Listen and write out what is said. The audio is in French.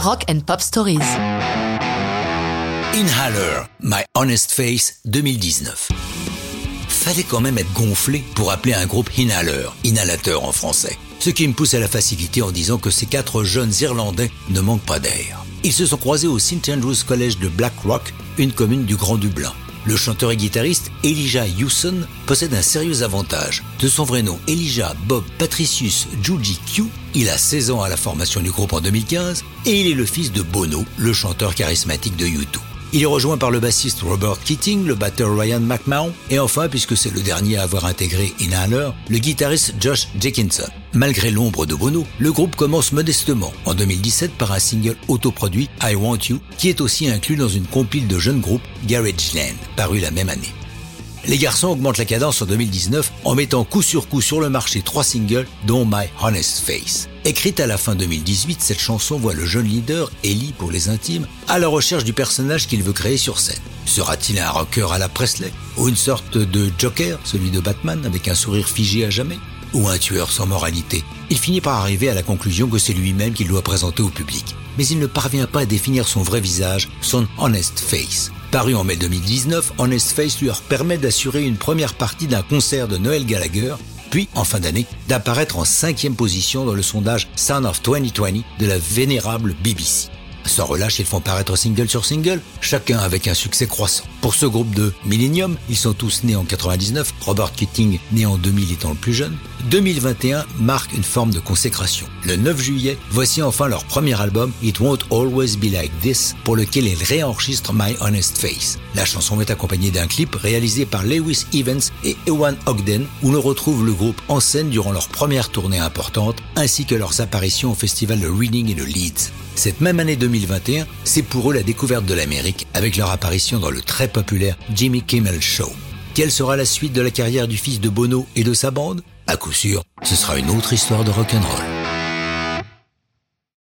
Rock and Pop Stories. Inhaler, My Honest Face 2019. Fallait quand même être gonflé pour appeler un groupe Inhaler, inhalateur en français. Ce qui me pousse à la facilité en disant que ces quatre jeunes Irlandais ne manquent pas d'air. Ils se sont croisés au St Andrews College de Black Rock, une commune du Grand Dublin. Le chanteur et guitariste Elijah Hewson possède un sérieux avantage. De son vrai nom Elijah Bob Patricius Juji Q, il a 16 ans à la formation du groupe en 2015 et il est le fils de Bono, le chanteur charismatique de U2. Il est rejoint par le bassiste Robert Keating, le batteur Ryan McMahon et enfin, puisque c'est le dernier à avoir intégré Inhaler, le guitariste Josh Dickinson. Malgré l'ombre de Bono, le groupe commence modestement en 2017 par un single autoproduit I Want You qui est aussi inclus dans une compile de jeunes groupes Garage Land, paru la même année. Les garçons augmentent la cadence en 2019 en mettant coup sur coup sur le marché trois singles, dont My Honest Face. Écrite à la fin 2018, cette chanson voit le jeune leader, Ellie pour les intimes, à la recherche du personnage qu'il veut créer sur scène. Sera-t-il un rocker à la Presley Ou une sorte de Joker, celui de Batman, avec un sourire figé à jamais? Ou un tueur sans moralité? Il finit par arriver à la conclusion que c'est lui-même qu'il doit présenter au public. Mais il ne parvient pas à définir son vrai visage, son honest face. Paru en mai 2019, Honest Face lui permet d'assurer une première partie d'un concert de Noël Gallagher, puis en fin d'année d'apparaître en cinquième position dans le sondage Sound of 2020 de la vénérable BBC. Sans relâche, ils font paraître single sur single, chacun avec un succès croissant. Pour ce groupe de Millennium, ils sont tous nés en 99, Robert Keating né en 2000 étant le plus jeune. 2021 marque une forme de consécration. Le 9 juillet, voici enfin leur premier album, It Won't Always Be Like This, pour lequel ils réenregistrent My Honest Face. La chanson est accompagnée d'un clip réalisé par Lewis Evans et Ewan Ogden, où l'on retrouve le groupe en scène durant leur première tournée importante, ainsi que leurs apparitions au festival de Reading et de Leeds. Cette même année 2021, c'est pour eux la découverte de l'Amérique avec leur apparition dans le très populaire Jimmy Kimmel Show. Quelle sera la suite de la carrière du fils de Bono et de sa bande? À coup sûr, ce sera une autre histoire de rock'n'roll.